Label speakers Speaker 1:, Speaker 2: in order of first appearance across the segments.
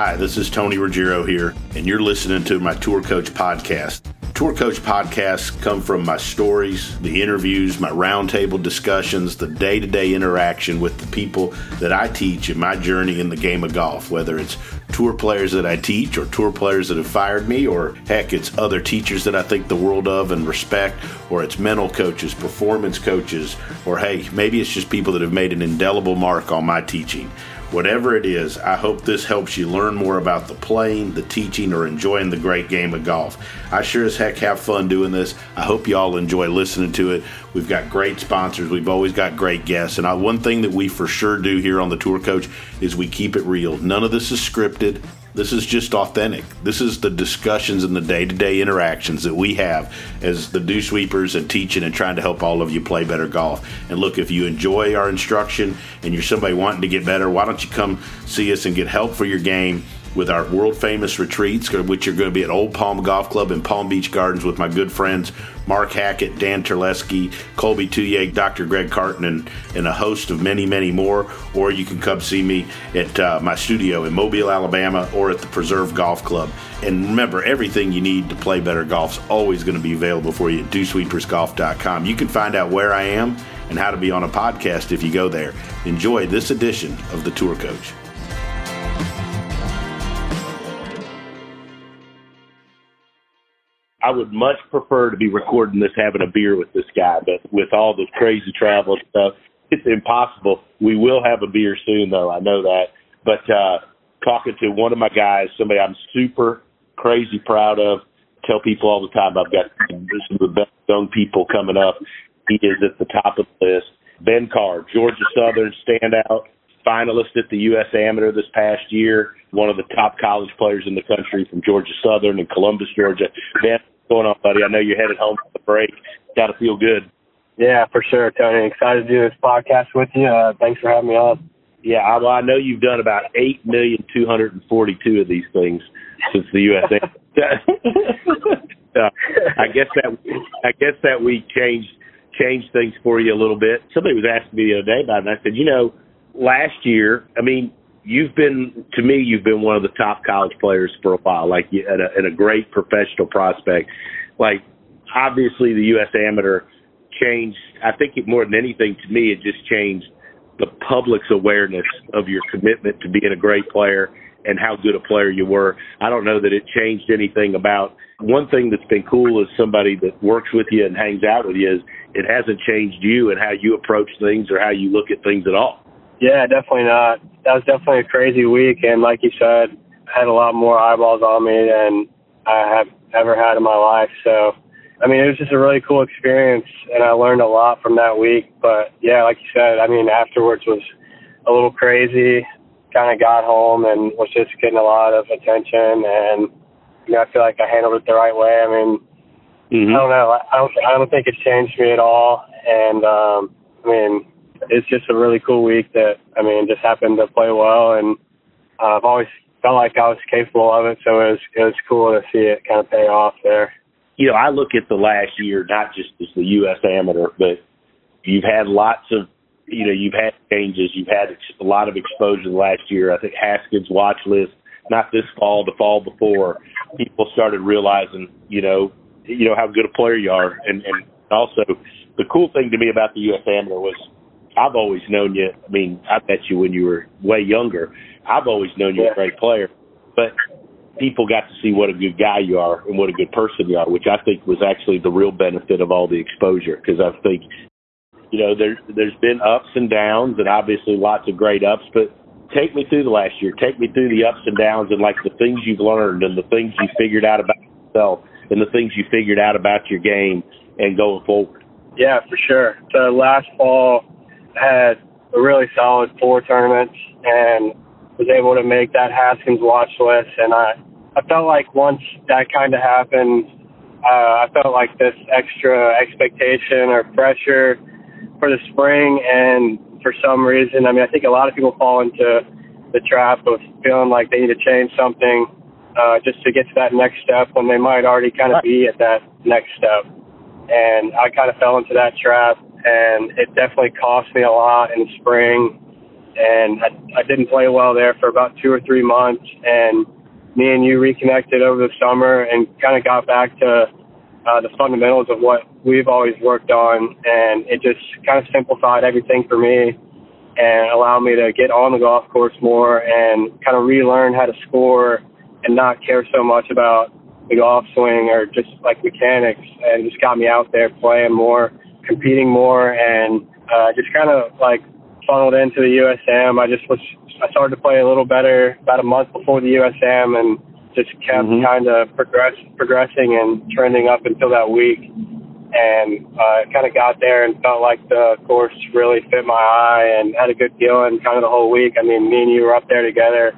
Speaker 1: Hi, this is Tony Ruggiero here, and you're listening to my Tour Coach podcast. Tour Coach podcasts come from my stories, the interviews, my roundtable discussions, the day to day interaction with the people that I teach in my journey in the game of golf, whether it's tour players that I teach or tour players that have fired me, or heck, it's other teachers that I think the world of and respect, or it's mental coaches, performance coaches, or hey, maybe it's just people that have made an indelible mark on my teaching. Whatever it is, I hope this helps you learn more about the playing, the teaching, or enjoying the great game of golf. I sure as heck have fun doing this. I hope you all enjoy listening to it. We've got great sponsors. We've always got great guests. And I, one thing that we for sure do here on the Tour Coach is we keep it real. None of this is scripted. This is just authentic. This is the discussions and the day to day interactions that we have as the dew sweepers and teaching and trying to help all of you play better golf. And look, if you enjoy our instruction and you're somebody wanting to get better, why don't you come see us and get help for your game? With our world famous retreats, which are going to be at Old Palm Golf Club in Palm Beach Gardens with my good friends Mark Hackett, Dan Terleski, Colby Tullier, Dr. Greg Cartin, and, and a host of many, many more. Or you can come see me at uh, my studio in Mobile, Alabama, or at the Preserve Golf Club. And remember, everything you need to play better golf is always going to be available for you at dewsweepersgolf.com. You can find out where I am and how to be on a podcast if you go there. Enjoy this edition of The Tour Coach. I would much prefer to be recording this having a beer with this guy, but with all the crazy travel stuff, it's impossible. We will have a beer soon, though. I know that. But uh, talking to one of my guys, somebody I'm super crazy proud of, tell people all the time I've got some of the best young people coming up. He is at the top of the list. Ben Carr, Georgia Southern standout, finalist at the U.S. Amateur this past year, one of the top college players in the country from Georgia Southern and Columbus, Georgia. Ben, going on, buddy? I know you're headed home for the break. Got to feel good.
Speaker 2: Yeah, for sure, Tony. Excited to do this podcast with you. Uh, thanks for having me on.
Speaker 1: Yeah, I, well, I know you've done about eight million two hundred and forty-two of these things since the USA. uh, I guess that I guess that we changed changed things for you a little bit. Somebody was asking me the other day about it, and I said, you know, last year, I mean, you've been to me, you've been one of the top college players for a while, like and a, and a great professional prospect. Like obviously, the U.S. Amateur changed. I think it, more than anything, to me, it just changed the public's awareness of your commitment to being a great player and how good a player you were. I don't know that it changed anything about one thing that's been cool as somebody that works with you and hangs out with you is it hasn't changed you and how you approach things or how you look at things at all.
Speaker 2: Yeah, definitely not. That was definitely a crazy week, and like you said, I had a lot more eyeballs on me than I have ever had in my life. So, I mean, it was just a really cool experience, and I learned a lot from that week. But yeah, like you said, I mean, afterwards was a little crazy. Kind of got home and was just getting a lot of attention, and you know, I feel like I handled it the right way. I mean, mm-hmm. I don't know. I don't. I don't think it changed me at all, and um, I mean it's just a really cool week that I mean just happened to play well, and uh, I've always felt like I was capable of it. So it was it was cool to see it kind of pay off there.
Speaker 1: You know, I look at the last year not just as the U.S. Amateur, but you've had lots of you know you've had changes, you've had a lot of exposure last year. I think Haskins watch list, not this fall, the fall before, people started realizing you know you know how good a player you are, and and also the cool thing to me about the U.S. Amateur was I've always known you. I mean, I met you when you were way younger. I've always known you yeah. a great player, but people got to see what a good guy you are and what a good person you are, which I think was actually the real benefit of all the exposure. Because I think, you know, there there's been ups and downs, and obviously lots of great ups. But take me through the last year. Take me through the ups and downs, and like the things you've learned and the things you figured out about yourself and the things you figured out about your game and going forward.
Speaker 2: Yeah, for sure. So last fall had a really solid four tournaments and was able to make that Haskins watch list. And I, I felt like once that kind of happened, uh, I felt like this extra expectation or pressure for the spring. And for some reason, I mean, I think a lot of people fall into the trap of feeling like they need to change something uh, just to get to that next step when they might already kind of be at that next step. And I kind of fell into that trap and it definitely cost me a lot in the spring. and I, I didn't play well there for about two or three months. And me and you reconnected over the summer and kind of got back to uh, the fundamentals of what we've always worked on, and it just kind of simplified everything for me and allowed me to get on the golf course more and kind of relearn how to score and not care so much about the golf swing or just like mechanics and just got me out there playing more, competing more and uh just kind of like funneled into the USM. I just was I started to play a little better about a month before the USM and just kept mm-hmm. kind of progress progressing and trending up until that week and uh kind of got there and felt like the course really fit my eye and had a good feeling kind of the whole week. I mean, me and you were up there together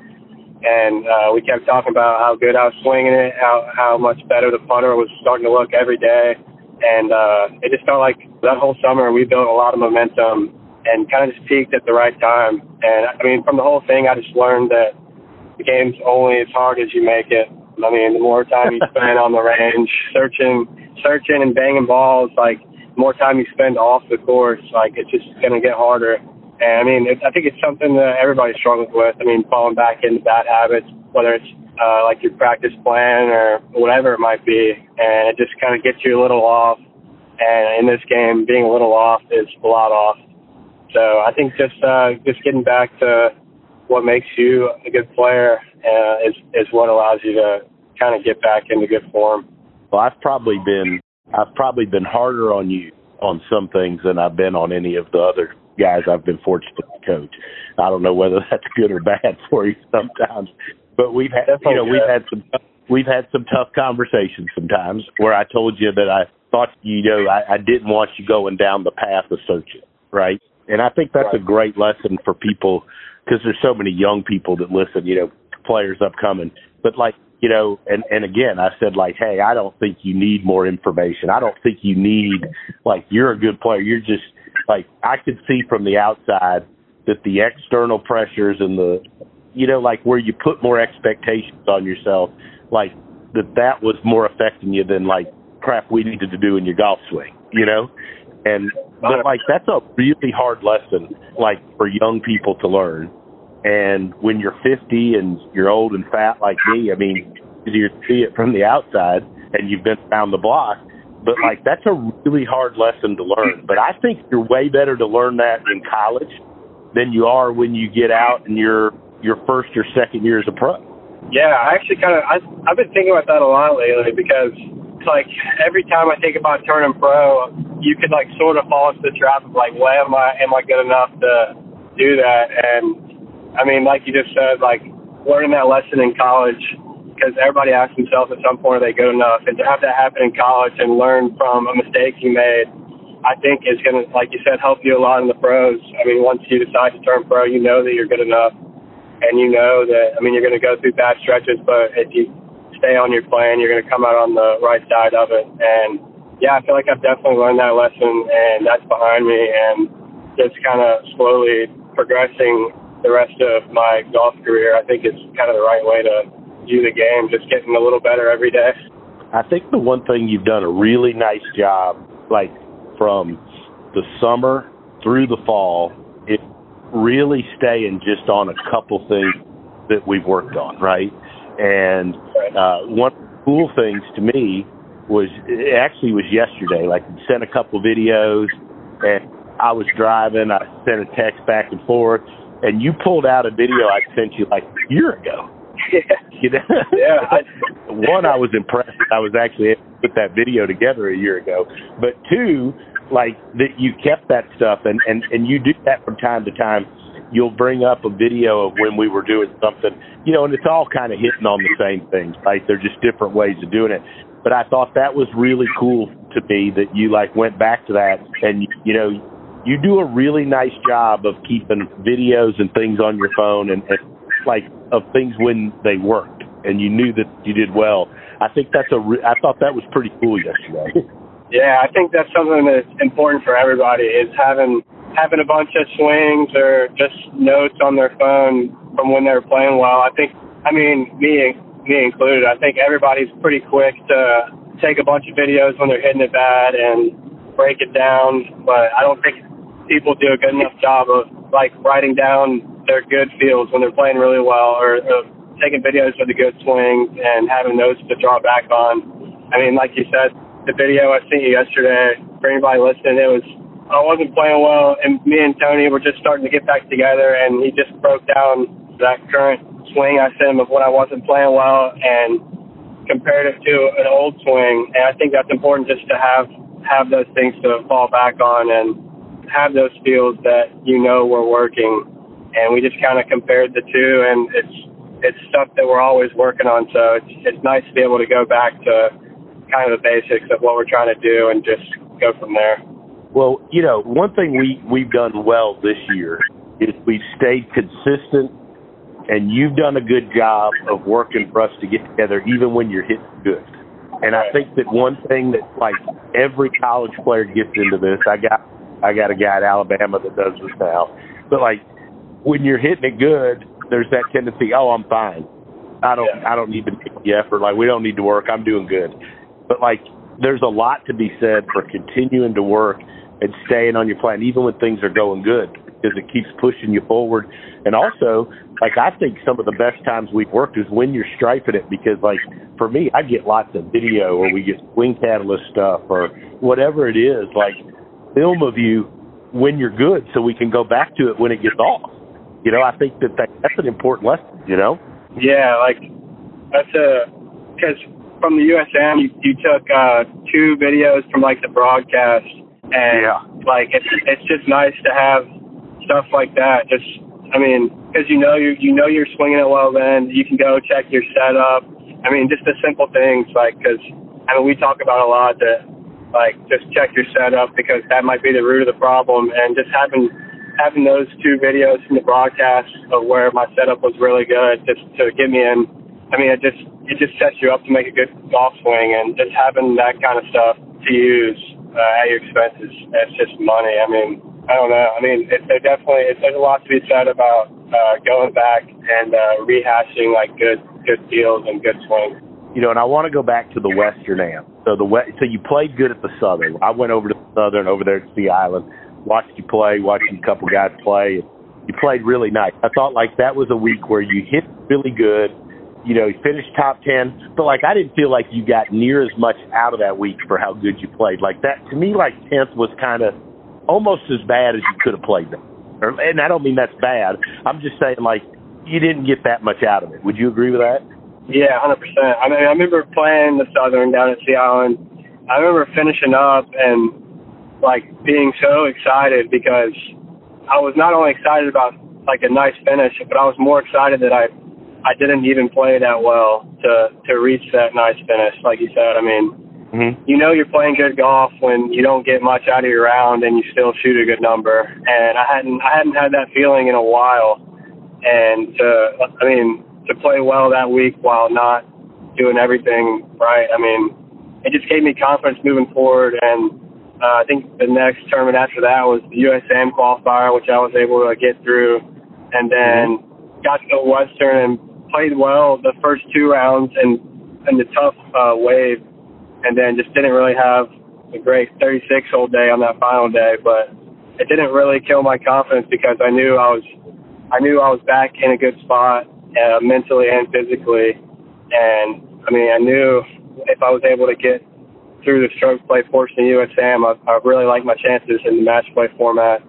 Speaker 2: and uh, we kept talking about how good I was swinging it, how how much better the putter was starting to look every day, and uh, it just felt like that whole summer we built a lot of momentum and kind of just peaked at the right time. And I mean, from the whole thing, I just learned that the game's only as hard as you make it. I mean, the more time you spend on the range searching, searching and banging balls, like the more time you spend off the course, like it's just gonna get harder. And I mean, it, I think it's something that everybody struggles with. I mean, falling back into bad habits, whether it's uh, like your practice plan or whatever it might be, and it just kind of gets you a little off. And in this game, being a little off is a lot off. So I think just uh, just getting back to what makes you a good player uh, is is what allows you to kind of get back into good form.
Speaker 1: Well, I've probably been I've probably been harder on you on some things than I've been on any of the other guys I've been fortunate to coach. I don't know whether that's good or bad for you sometimes, but we've had you know we've had some we've had some tough conversations sometimes where I told you that I thought you know I, I didn't want you going down the path of searching, right? And I think that's right. a great lesson for people because there's so many young people that listen, you know, players upcoming. But like you know, and and again, I said like, hey, I don't think you need more information. I don't think you need like you're a good player. You're just like I could see from the outside that the external pressures and the you know like where you put more expectations on yourself like that that was more affecting you than like crap we needed to do in your golf swing you know? And but like that's a really hard lesson like for young people to learn. And when you're 50 and you're old and fat like me i mean you see it from the outside and you've been around the block but like that's a really hard lesson to learn. But I think you're way better to learn that in college than you are when you get out and you're your first or second year as a pro.
Speaker 2: Yeah, I actually kind of I, I've been thinking about that a lot lately because it's like every time I think about turning pro, you could like sort of fall into the trap of like, well, am I am I good enough to do that? And I mean, like you just said, like learning that lesson in college because everybody asks themselves at some point are they good enough, and to have that happen in college and learn from a mistake you made, I think is going to, like you said, help you a lot in the pros. I mean, once you decide to turn pro, you know that you're good enough, and you know that I mean you're going to go through bad stretches, but if you stay on your plan, you're going to come out on the right side of it. And yeah, I feel like I've definitely learned that lesson, and that's behind me, and just kind of slowly progressing the rest of my golf career, I think is kind of the right way to view the game, just getting a little better every day.
Speaker 1: I think the one thing you've done a really nice job, like from the summer through the fall, it really staying just on a couple things that we've worked on, right? And uh, one cool things to me was it actually was yesterday. Like sent a couple videos, and I was driving. I sent a text back and forth, and you pulled out a video I sent you like a year ago you know?
Speaker 2: yeah. I,
Speaker 1: One, I was impressed. I was actually able to put that video together a year ago. But two, like that you kept that stuff and and and you do that from time to time. You'll bring up a video of when we were doing something, you know, and it's all kind of hitting on the same things, right? They're just different ways of doing it. But I thought that was really cool to me that you like went back to that and you know you do a really nice job of keeping videos and things on your phone and, and like of things when they worked and you knew that you did well. I think that's a. Re- I thought that was pretty cool yesterday.
Speaker 2: yeah, I think that's something that's important for everybody is having having a bunch of swings or just notes on their phone from when they were playing well. I think. I mean, me me included. I think everybody's pretty quick to take a bunch of videos when they're hitting it bad and break it down, but I don't think people do a good enough job of like writing down their good feels when they're playing really well, or, or taking videos of the good swings and having those to draw back on. I mean, like you said, the video I sent you yesterday. For anybody listening, it was I wasn't playing well, and me and Tony were just starting to get back together, and he just broke down that current swing I sent him of when I wasn't playing well, and compared it to an old swing. And I think that's important just to have have those things to fall back on and have those feels that you know were working. And we just kind of compared the two, and it's it's stuff that we're always working on. So it's it's nice to be able to go back to kind of the basics of what we're trying to do and just go from there.
Speaker 1: Well, you know, one thing we we've done well this year is we've stayed consistent, and you've done a good job of working for us to get together, even when you're hitting good. And I think that one thing that like every college player gets into this. I got I got a guy at Alabama that does this now, but like when you're hitting it good, there's that tendency. Oh, I'm fine. I don't yeah. I don't need to make the effort. Like we don't need to work. I'm doing good. But like there's a lot to be said for continuing to work and staying on your plan, even when things are going good, because it keeps pushing you forward. And also, like I think some of the best times we've worked is when you're striping it, because like for me, I get lots of video or we get swing catalyst stuff or whatever it is, like film of you when you're good, so we can go back to it when it gets off. You know, I think that, that that's an important lesson. You know.
Speaker 2: Yeah, like that's a because from the USM, you, you took uh, two videos from like the broadcast and yeah. like it's it's just nice to have stuff like that. Just I mean, because you know you you know you're swinging it well. Then you can go check your setup. I mean, just the simple things like because I mean we talk about a lot that like just check your setup because that might be the root of the problem. And just having having those two videos from the broadcast of where my setup was really good just to get me in. I mean, it just it just sets you up to make a good golf swing, and just having that kind of stuff to use uh, at your expenses. That's just money. I mean, I don't know. I mean, it, it definitely it, there's a lot to be said about uh, going back and uh, rehashing like good good deals and good swings.
Speaker 1: You know, and I want to go back to the Western Am. So the West, so you played good at the Southern. I went over to the Southern over there at Sea Island, watched you play, watched a couple guys play. You played really nice. I thought like that was a week where you hit really good you know, he finished top 10, but like I didn't feel like you got near as much out of that week for how good you played. Like that, to me, like 10th was kind of almost as bad as you could have played. Or, and I don't mean that's bad. I'm just saying like you didn't get that much out of it. Would you agree with that?
Speaker 2: Yeah, 100%. I mean, I remember playing the Southern down at Sea Island. I remember finishing up and like being so excited because I was not only excited about like a nice finish, but I was more excited that I I didn't even play that well to to reach that nice finish. Like you said, I mean, mm-hmm. you know you're playing good golf when you don't get much out of your round and you still shoot a good number. And I hadn't I hadn't had that feeling in a while. And to I mean to play well that week while not doing everything right. I mean, it just gave me confidence moving forward. And uh, I think the next tournament after that was the USM qualifier, which I was able to get through. And then mm-hmm. got to go Western and played well the first two rounds and and the tough uh, wave, and then just didn't really have a great 36 hole day on that final day. But it didn't really kill my confidence because I knew I was I knew I was back in a good spot uh, mentally and physically, and I mean I knew if I was able to get through the stroke play portion of USM, I, I really like my chances in the match play format.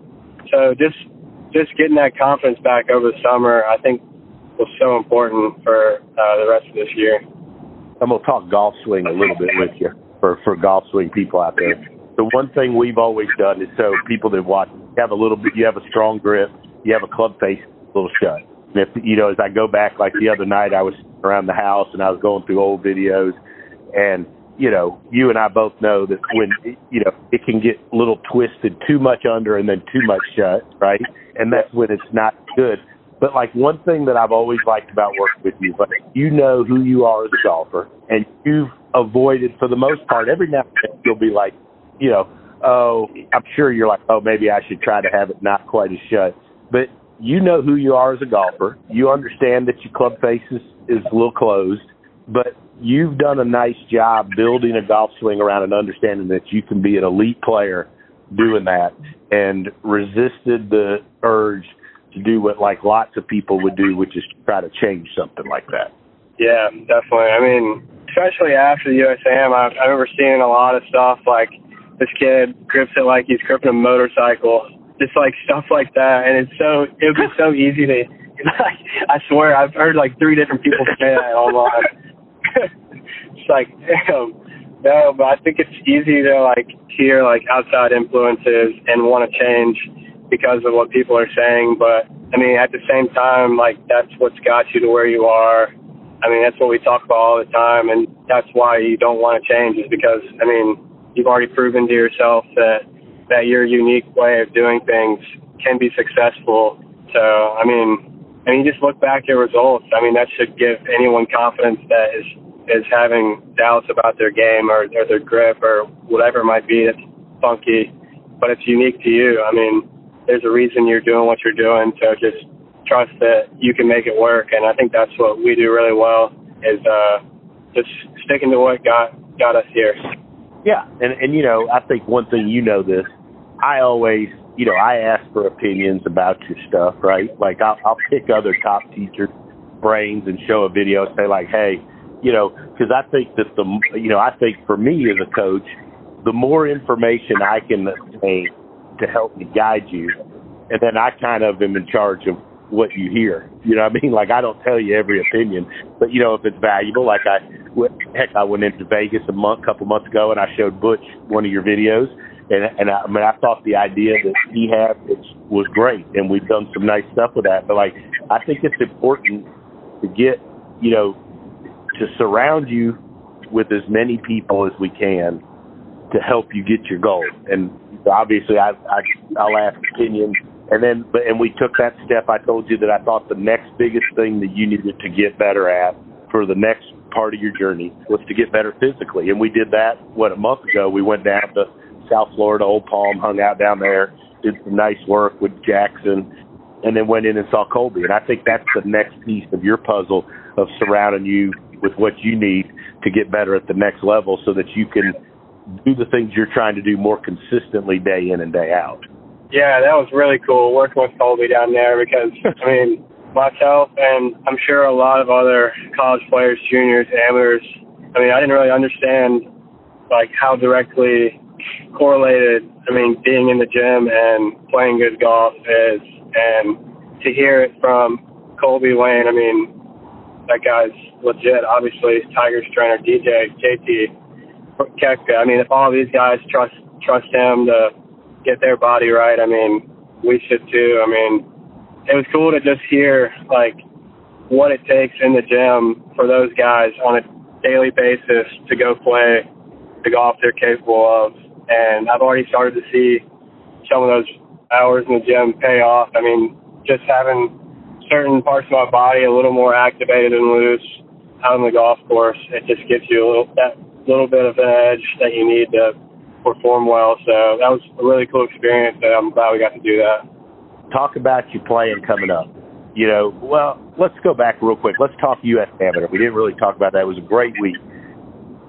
Speaker 2: So just just getting that confidence back over the summer, I think was so important for uh, the rest of this year.
Speaker 1: I'm gonna talk golf swing a little bit with you for for golf swing people out there. The one thing we've always done is so people that watch have a little bit, you have a strong grip, you have a club face a little shut. If you know, as I go back, like the other night, I was around the house and I was going through old videos, and you know, you and I both know that when you know it can get a little twisted, too much under and then too much shut, right? And that's when it's not good. But like one thing that I've always liked about working with you, like you know who you are as a golfer, and you've avoided for the most part. Every now and then you'll be like, you know, oh, I'm sure you're like, oh, maybe I should try to have it not quite as shut. But you know who you are as a golfer. You understand that your club face is, is a little closed, but you've done a nice job building a golf swing around and understanding that you can be an elite player doing that and resisted the urge to do what like lots of people would do, which is try to change something like that.
Speaker 2: Yeah, definitely. I mean, especially after the USAM, I, I remember seeing a lot of stuff like this kid grips it like he's gripping a motorcycle, just like stuff like that. And it's so it would be so easy to. I swear, I've heard like three different people say that online. it's like, damn, no, but I think it's easy to like hear like outside influences and want to change because of what people are saying. But I mean, at the same time, like that's what's got you to where you are. I mean, that's what we talk about all the time, and that's why you don't want to change is because I mean, you've already proven to yourself that that your unique way of doing things can be successful. So, I mean, I mean, just look back at results. I mean, that should give anyone confidence that is is having doubts about their game or, or their grip or whatever it might be that's funky, but it's unique to you. I mean, there's a reason you're doing what you're doing, so just trust that you can make it work. And I think that's what we do really well is uh, just sticking to what got got us here.
Speaker 1: Yeah, and and you know, I think one thing you know this, I always, you know, I ask for opinions about your stuff, right? Like I'll, I'll pick other top teachers' brains and show a video and say like, hey, you know, because I think that the, you know, I think for me as a coach, the more information I can obtain to help me guide you, and then I kind of am in charge of what you hear. You know what I mean? Like I don't tell you every opinion, but you know if it's valuable. Like I, heck, I went into Vegas a month, couple months ago, and I showed Butch one of your videos, and and I, I mean I thought the idea that he had was, great, and we've done some nice stuff with that. But like I think it's important to get you know to surround you with as many people as we can to help you get your goal. And obviously, I, I I'll ask opinions and then, but and we took that step. I told you that I thought the next biggest thing that you needed to get better at for the next part of your journey was to get better physically. And we did that, what, a month ago. We went down to South Florida, Old Palm, hung out down there, did some nice work with Jackson, and then went in and saw Colby. And I think that's the next piece of your puzzle of surrounding you with what you need to get better at the next level so that you can do the things you're trying to do more consistently day in and day out.
Speaker 2: Yeah, that was really cool working with Colby down there because I mean myself and I'm sure a lot of other college players, juniors, amateurs. I mean, I didn't really understand like how directly correlated. I mean, being in the gym and playing good golf is, and to hear it from Colby Wayne. I mean, that guy's legit. Obviously, Tigers trainer DJ JT Koepka. I mean, if all these guys trust trust him to get their body right. I mean, we should too. I mean, it was cool to just hear like what it takes in the gym for those guys on a daily basis to go play the golf they're capable of. And I've already started to see some of those hours in the gym pay off. I mean, just having certain parts of my body a little more activated and loose out on the golf course, it just gives you a little that little bit of an edge that you need to perform well. So that was a really cool experience, and I'm glad we got to do that.
Speaker 1: Talk about you playing coming up. You know, well, let's go back real quick. Let's talk U.S. Amateur. We didn't really talk about that. It was a great week.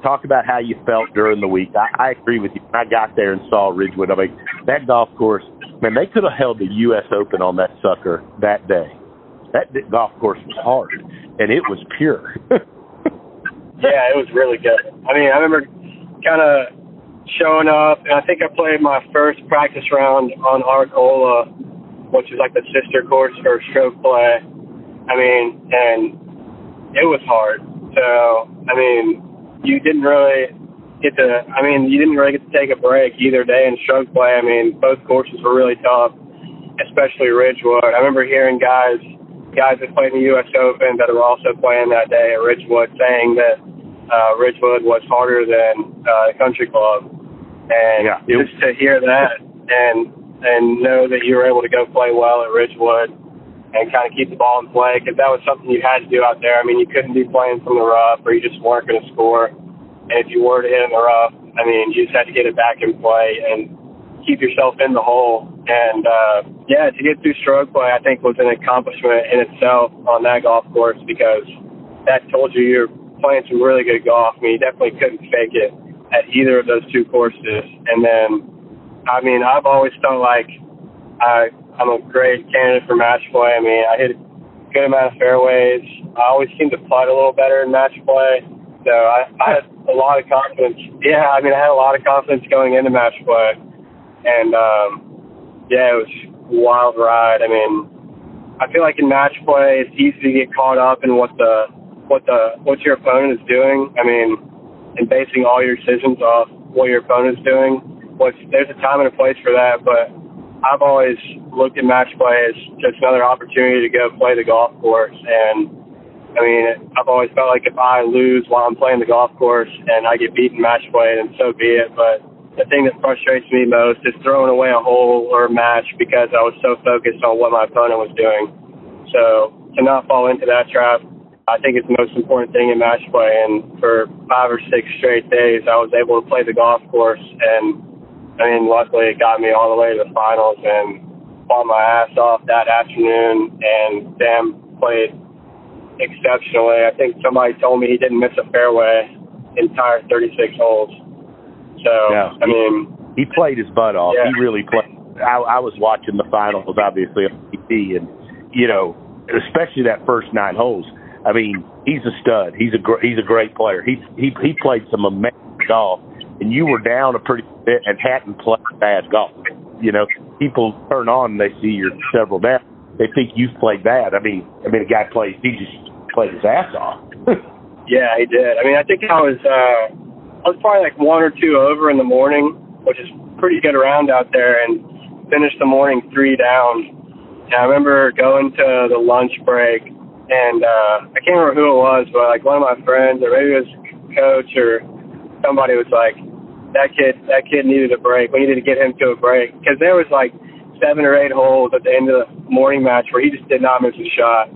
Speaker 1: Talk about how you felt during the week. I, I agree with you. I got there and saw Ridgewood. I mean, that golf course, man, they could have held the U.S. Open on that sucker that day. That golf course was hard, and it was pure.
Speaker 2: yeah, it was really good. I mean, I remember kind of showing up, and I think I played my first practice round on Arcola, which is like the sister course for stroke play. I mean, and it was hard. So, I mean, you didn't really get to, I mean, you didn't really get to take a break either day in stroke play. I mean, both courses were really tough, especially Ridgewood. I remember hearing guys, guys that played in the U.S. Open that were also playing that day at Ridgewood saying that uh, Ridgewood was harder than uh, Country Club, and yeah, just to hear that and and know that you were able to go play well at Ridgewood and kind of keep the ball in play because that was something you had to do out there. I mean, you couldn't be playing from the rough or you just weren't going to score. And if you were to hit in the rough, I mean, you just had to get it back in play and keep yourself in the hole. And uh, yeah, to get through stroke play, I think was an accomplishment in itself on that golf course because that told you you're playing some really good golf. I mean, you definitely couldn't fake it at either of those two courses. And then I mean, I've always felt like I I'm a great candidate for match play. I mean, I hit a good amount of fairways. I always seem to putt a little better in match play. So I, I had a lot of confidence. Yeah, I mean, I had a lot of confidence going into match play, and um, yeah, it was a wild ride. I mean, I feel like in match play, it's easy to get caught up in what the what the what your opponent is doing. I mean, and basing all your decisions off what your opponent is doing. Which there's a time and a place for that, but I've always looked at match play as just another opportunity to go play the golf course and I mean, I've always felt like if I lose while I'm playing the golf course and I get beaten match play, then so be it. But the thing that frustrates me most is throwing away a hole or a match because I was so focused on what my opponent was doing. So to not fall into that trap, I think it's the most important thing in match play. And for five or six straight days, I was able to play the golf course. And I mean, luckily it got me all the way to the finals and fought my ass off that afternoon and Sam played exceptionally. I think somebody told me he didn't miss a fairway entire 36 holes. So yeah, I mean,
Speaker 1: he played his butt off. Yeah. He really played. I, I was watching the finals, obviously on TV, and you know, especially that first nine holes. I mean, he's a stud. He's a gr- he's a great player. He he he played some amazing golf, and you were down a pretty bit and hadn't played bad golf. You know, people turn on and they see you're several down. They think you've played bad. I mean, I mean, a guy plays. He just played his ass off.
Speaker 2: yeah, he did. I mean, I think I was uh, I was probably like one or two over in the morning, which is pretty good around out there, and finished the morning three down. And I remember going to the lunch break, and uh, I can't remember who it was, but like one of my friends, or maybe it was coach or somebody was like, that kid, that kid needed a break. We needed to get him to a break because there was like seven or eight holes at the end of the morning match where he just did not miss a shot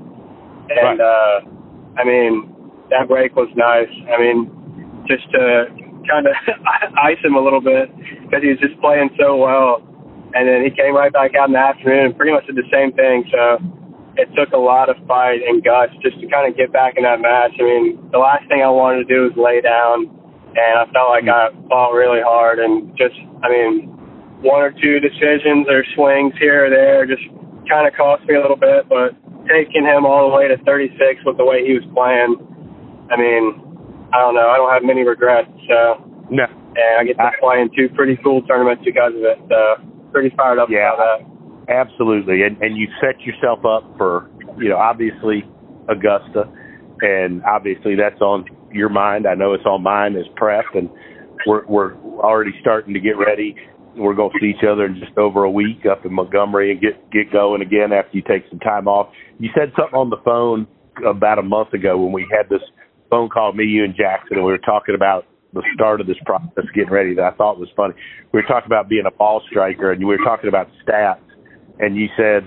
Speaker 2: and right. uh, I mean that break was nice. I mean, just to kind of ice him a little bit because he was just playing so well, and then he came right back out in the afternoon and pretty much did the same thing. So it took a lot of fight and guts just to kind of get back in that match. I mean, the last thing I wanted to do was lay down, and I felt like I fought really hard and just, I mean, one or two decisions or swings here or there just kind of cost me a little bit, but taking him all the way to 36 with the way he was playing, I mean, I don't know. I don't have many regrets. So
Speaker 1: no,
Speaker 2: and I get to I, play in two pretty cool tournaments because of it. So pretty fired up
Speaker 1: yeah,
Speaker 2: about that.
Speaker 1: Absolutely, and and you set yourself up for you know obviously Augusta, and obviously that's on your mind. I know it's on mine as prep, and we're we're already starting to get ready we're going to see each other in just over a week up in Montgomery and get get going again after you take some time off. You said something on the phone about a month ago when we had this phone call, me, you, and Jackson, and we were talking about the start of this process, getting ready. That I thought was funny. We were talking about being a ball striker, and we were talking about stats, and you said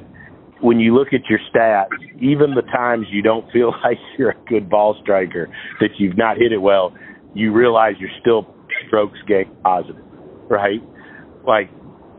Speaker 1: when you look at your stats, even the times you don't feel like you're a good ball striker, that you've not hit it well, you realize you're still strokes gain positive, right? like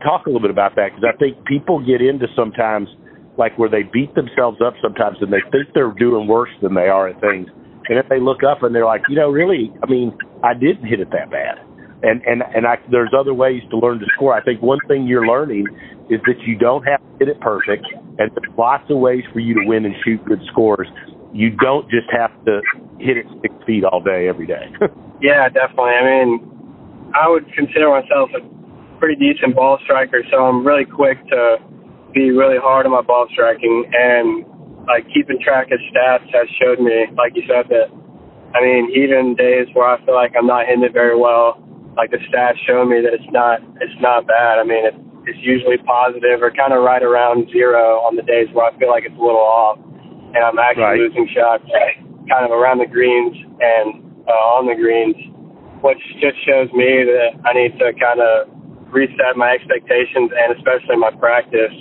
Speaker 1: talk a little bit about that because I think people get into sometimes like where they beat themselves up sometimes and they think they're doing worse than they are at things. And if they look up and they're like, you know, really, I mean, I didn't hit it that bad. And and and I, there's other ways to learn to score. I think one thing you're learning is that you don't have to hit it perfect, and there's lots of ways for you to win and shoot good scores. You don't just have to hit it six feet all day every day.
Speaker 2: yeah, definitely. I mean, I would consider myself a pretty decent ball striker, so I'm really quick to be really hard on my ball striking. And like keeping track of stats has showed me, like you said, that I mean, even days where I feel like I'm not hitting it very well, like the stats show me that it's not it's not bad. I mean, it, it's usually positive or kind of right around zero on the days where I feel like it's a little off, and I'm actually right. losing shots kind of around the greens and uh, on the greens, which just shows me that I need to kind of reset my expectations and especially my practice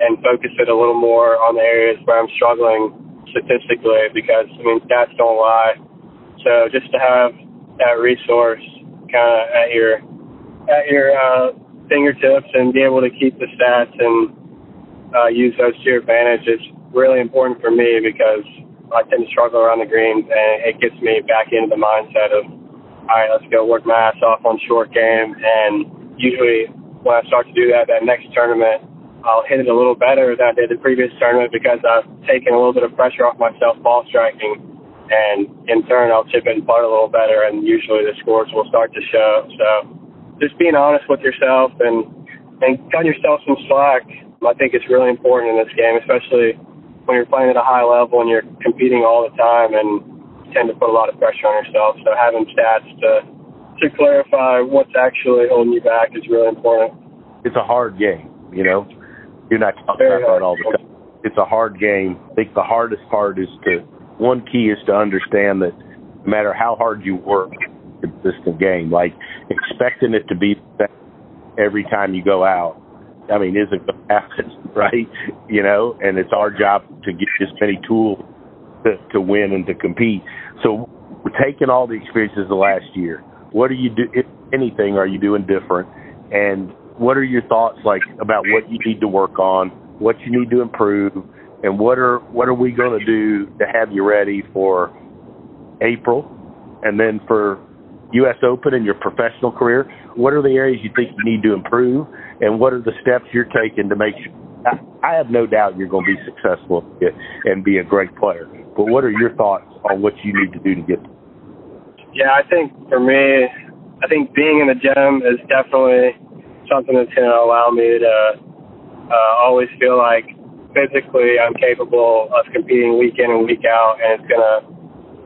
Speaker 2: and focus it a little more on the areas where I'm struggling statistically because I mean stats don't lie. So just to have that resource kind of at your at your uh, fingertips and be able to keep the stats and uh, use those to your advantage is really important for me because I tend to struggle around the greens and it gets me back into the mindset of all right, let's go work my ass off on short game. And usually when I start to do that, that next tournament, I'll hit it a little better than I did the previous tournament because I've taken a little bit of pressure off myself ball striking, and in turn I'll chip and putt a little better, and usually the scores will start to show. So just being honest with yourself and and cut yourself some slack, I think it's really important in this game, especially when you're playing at a high level and you're competing all the time and tend to put a lot of pressure on yourself. So having stats to to clarify what's actually holding you back is really important.
Speaker 1: It's a hard game, you know. You're not talking about all the time. It's a hard game. I think the hardest part is to one key is to understand that no matter how hard you work, consistent game. Like expecting it to be every time you go out. I mean, isn't going to happen, right? You know, and it's our job to get as many tools to, to win and to compete. So taking all the experiences of the last year. What are you do? If anything, are you doing different? And what are your thoughts like about what you need to work on, what you need to improve, and what are what are we going to do to have you ready for April, and then for U.S. Open and your professional career? What are the areas you think you need to improve, and what are the steps you're taking to make sure? I, have no doubt you're going to be successful and be a great player. But what are your thoughts on what you need to do to get? There?
Speaker 2: Yeah, I think for me, I think being in the gym is definitely something that's going to allow me to uh, always feel like physically I'm capable of competing week in and week out, and it's going to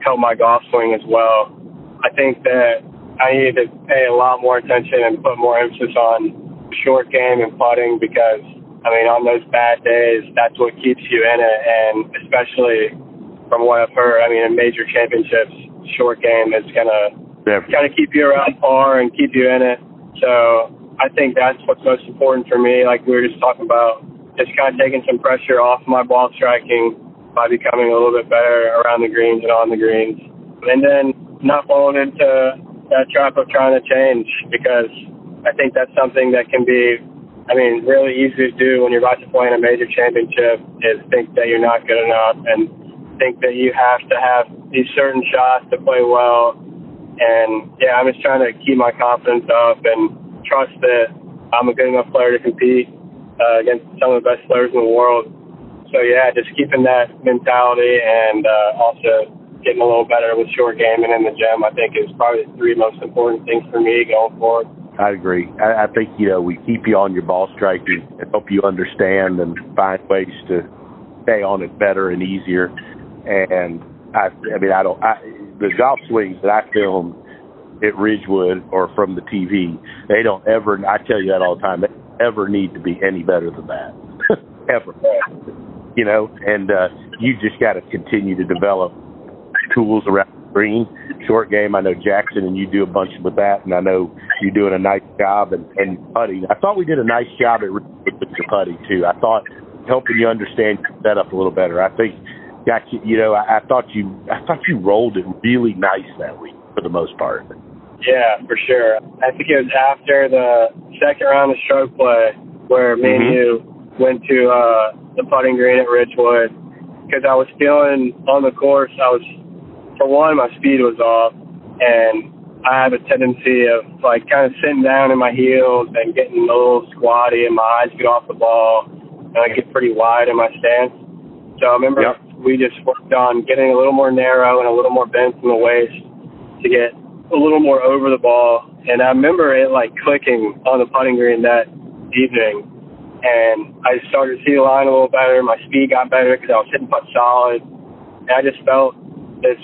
Speaker 2: help my golf swing as well. I think that I need to pay a lot more attention and put more emphasis on short game and putting because, I mean, on those bad days, that's what keeps you in it, and especially from what I've heard, I mean, in major championships, short game is going to kind of keep you around par and keep you in it. So I think that's what's most important for me. Like we were just talking about, just kind of taking some pressure off my ball striking by becoming a little bit better around the greens and on the greens. And then not falling into that trap of trying to change because I think that's something that can be, I mean, really easy to do when you're about to play in a major championship is think that you're not good enough and think that you have to have these certain shots to play well. And yeah, I'm just trying to keep my confidence up and trust that I'm a good enough player to compete uh, against some of the best players in the world. So yeah, just keeping that mentality and uh, also getting a little better with short game and in the gym, I think is probably the three most important things for me going forward.
Speaker 1: I agree. I, I think you know we keep you on your ball striking and help you understand and find ways to stay on it better and easier. And I, I mean, I don't. I, the golf swings that I filmed at Ridgewood or from the TV. They don't ever. I tell you that all the time. They ever need to be any better than that, ever. You know, and uh, you just got to continue to develop tools around the green. Short game. I know Jackson and you do a bunch with that, and I know you're doing a nice job and, and putting. I thought we did a nice job at with the putting too. I thought helping you understand your setup a little better. I think got you. You know, I, I thought you. I thought you rolled it really nice that week for the most part.
Speaker 2: Yeah, for sure. I think it was after the second round of stroke play where me mm-hmm. and you went to uh, the putting green at Ridgewood because I was feeling on the course. I was, for one, my speed was off, and I have a tendency of like kind of sitting down in my heels and getting a little squatty, and my eyes get off the ball, and I get pretty wide in my stance. So I remember yep. we just worked on getting a little more narrow and a little more bent in the waist to get a little more over the ball. And I remember it like clicking on the putting green that evening. And I started to see the line a little better. My speed got better because I was hitting putt solid. And I just felt this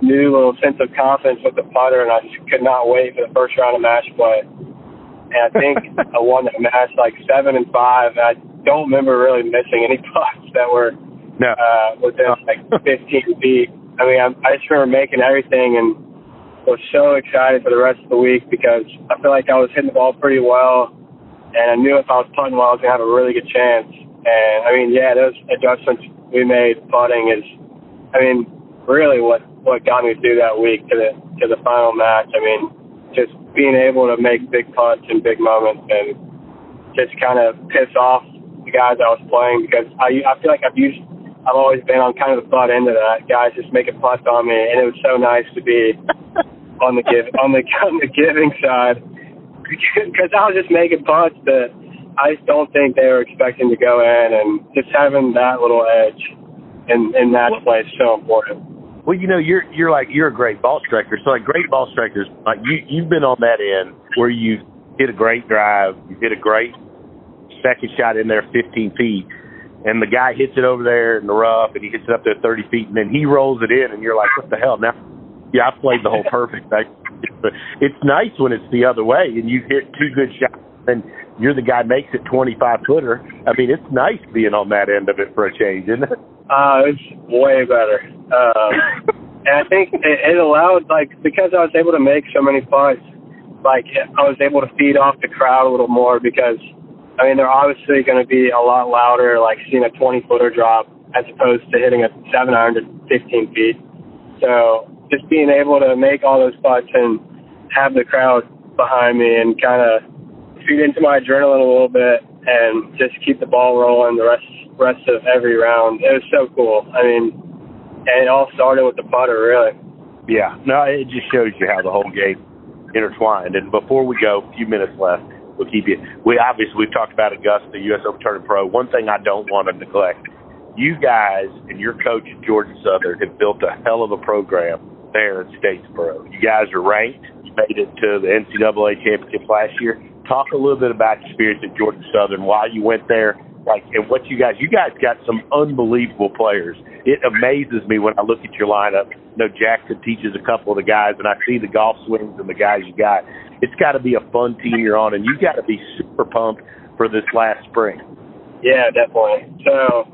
Speaker 2: new little sense of confidence with the putter, and I just could not wait for the first round of match play. And I think I won that match like seven and five. And I don't remember really missing any putts that were no. uh, within like 15 feet. I mean, I, I just remember making everything and was so excited for the rest of the week because I feel like I was hitting the ball pretty well, and I knew if I was putting well, I was gonna have a really good chance. And I mean, yeah, those adjustments we made putting is, I mean, really what what got me through that week to the to the final match. I mean, just being able to make big putts in big moments and just kind of piss off the guys I was playing because I I feel like I've used I've always been on kind of the butt end of that. Guys just making putts on me, and it was so nice to be on the give on the on the giving side because I was just making putts that I just don't think they were expecting to go in, and just having that little edge in in match play is so important.
Speaker 1: Well, you know, you're you're like you're a great ball striker. So like great ball strikers, like you you've been on that end where you hit a great drive, you hit a great second shot in there 15 feet, and the guy hits it over there in the rough, and he hits it up there 30 feet, and then he rolls it in, and you're like, what the hell? Now, yeah, I played the whole perfect. I, it's nice when it's the other way, and you hit two good shots, and you're the guy makes it 25 footer. I mean, it's nice being on that end of it for a change, isn't it?
Speaker 2: Uh, it's way better. Um, and I think it, it allowed, like, because I was able to make so many putts, like, I was able to feed off the crowd a little more because, I mean, they're obviously going to be a lot louder, like seeing a 20 footer drop as opposed to hitting a 715 feet. So just being able to make all those putts and have the crowd behind me and kind of feed into my adrenaline a little bit and just keep the ball rolling the rest rest of every round. It was so cool. I mean, and it all started with the putter, really.
Speaker 1: Yeah, no, it just shows you how the whole game intertwined. And before we go, a few minutes left. We'll keep you. We obviously we've talked about Augusta, the U.S. Open Tournament Pro. One thing I don't want to neglect: you guys and your coach Georgia Southern have built a hell of a program there in Statesboro. You guys are ranked. You made it to the NCAA championship last year. Talk a little bit about your experience at Georgia Southern, why you went there, like and what you guys you guys got some unbelievable players. It amazes me when I look at your lineup. You know, Jackson teaches a couple of the guys and I see the golf swings and the guys you got. It's gotta be a fun team you're on and you gotta be super pumped for this last spring.
Speaker 2: Yeah, definitely. So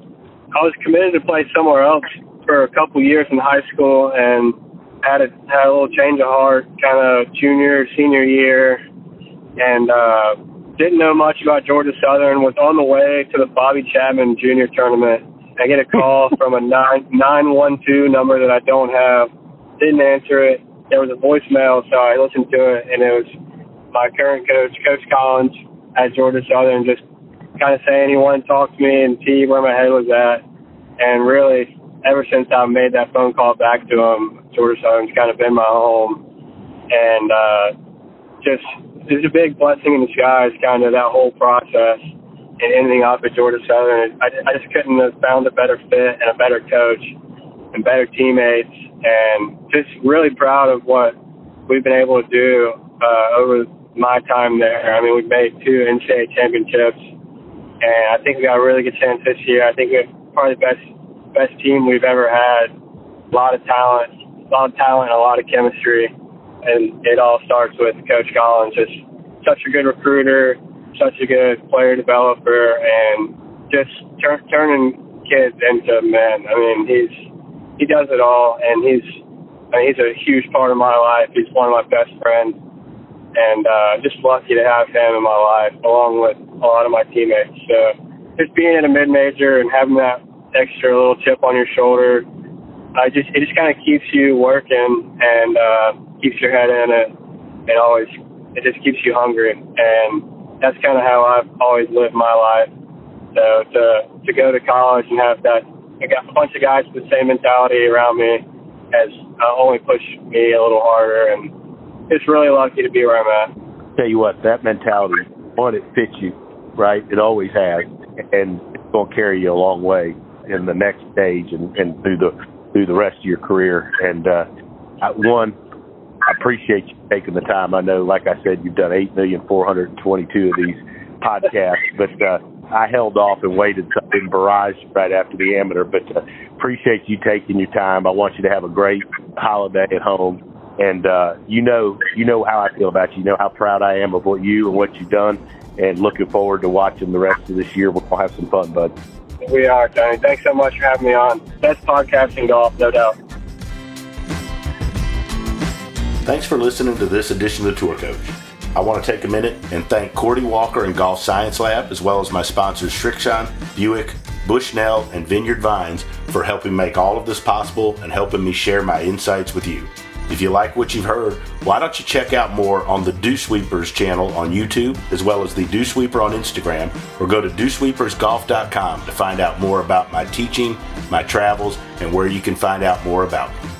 Speaker 2: I was committed to play somewhere else for a couple years in high school and had a had a little change of heart kind of junior, senior year and uh didn't know much about Georgia Southern, was on the way to the Bobby Chapman Junior Tournament. I get a call from a nine nine one two number that I don't have. Didn't answer it. There was a voicemail, so I listened to it, and it was my current coach, Coach Collins at Georgia Southern, just kind of saying he wanted to talk to me and see where my head was at. And really, ever since I made that phone call back to him, Georgia Southern's kind of been my home. And uh, just it's a big blessing in disguise, kind of that whole process and ending up at Georgia Southern. I, I just couldn't have found a better fit and a better coach and better teammates, and just really proud of what we've been able to do uh, over my time there. I mean, we've made two NCAA championships, and I think we got a really good chance this year. I think we're probably the best best team we've ever had. A lot of talent, a lot of talent, a lot of chemistry and it all starts with Coach Collins, just such a good recruiter, such a good player developer, and just tur- turning kids into men. I mean, he's he does it all, and he's I mean, he's a huge part of my life. He's one of my best friends, and uh, just lucky to have him in my life, along with a lot of my teammates. So just being at a mid major and having that extra little chip on your shoulder, I just it just kind of keeps you working and. uh keeps your head in it and always it just keeps you hungry and that's kind of how I've always lived my life. So to to go to college and have that I got a bunch of guys with the same mentality around me has uh, only pushed me a little harder and it's really lucky to be where I'm at.
Speaker 1: Tell you what, that mentality, one, it fits you, right? It always has, and it's going to carry you a long way in the next stage and, and through the through the rest of your career. And uh, one, I appreciate you taking the time. I know, like I said, you've done eight million four hundred and twenty-two of these podcasts, but uh, I held off and waited so I barrage right after the amateur. But uh, appreciate you taking your time. I want you to have a great holiday at home, and uh, you know, you know how I feel about you. You know how proud I am of what you and what you've done, and looking forward to watching the rest of this year. We'll have some fun, bud.
Speaker 2: We are, Tony. Thanks so much for having me on. Best podcast in golf, no doubt.
Speaker 3: Thanks for listening to this edition of the Tour Coach. I want to take a minute and thank Cordie Walker and Golf Science Lab, as well as my sponsors Srixon, Buick, Bushnell, and Vineyard Vines for helping make all of this possible and helping me share my insights with you. If you like what you've heard, why don't you check out more on the Dew Sweepers channel on YouTube, as well as the Dew Sweeper on Instagram, or go to dewsweepersgolf.com to find out more about my teaching, my travels, and where you can find out more about me.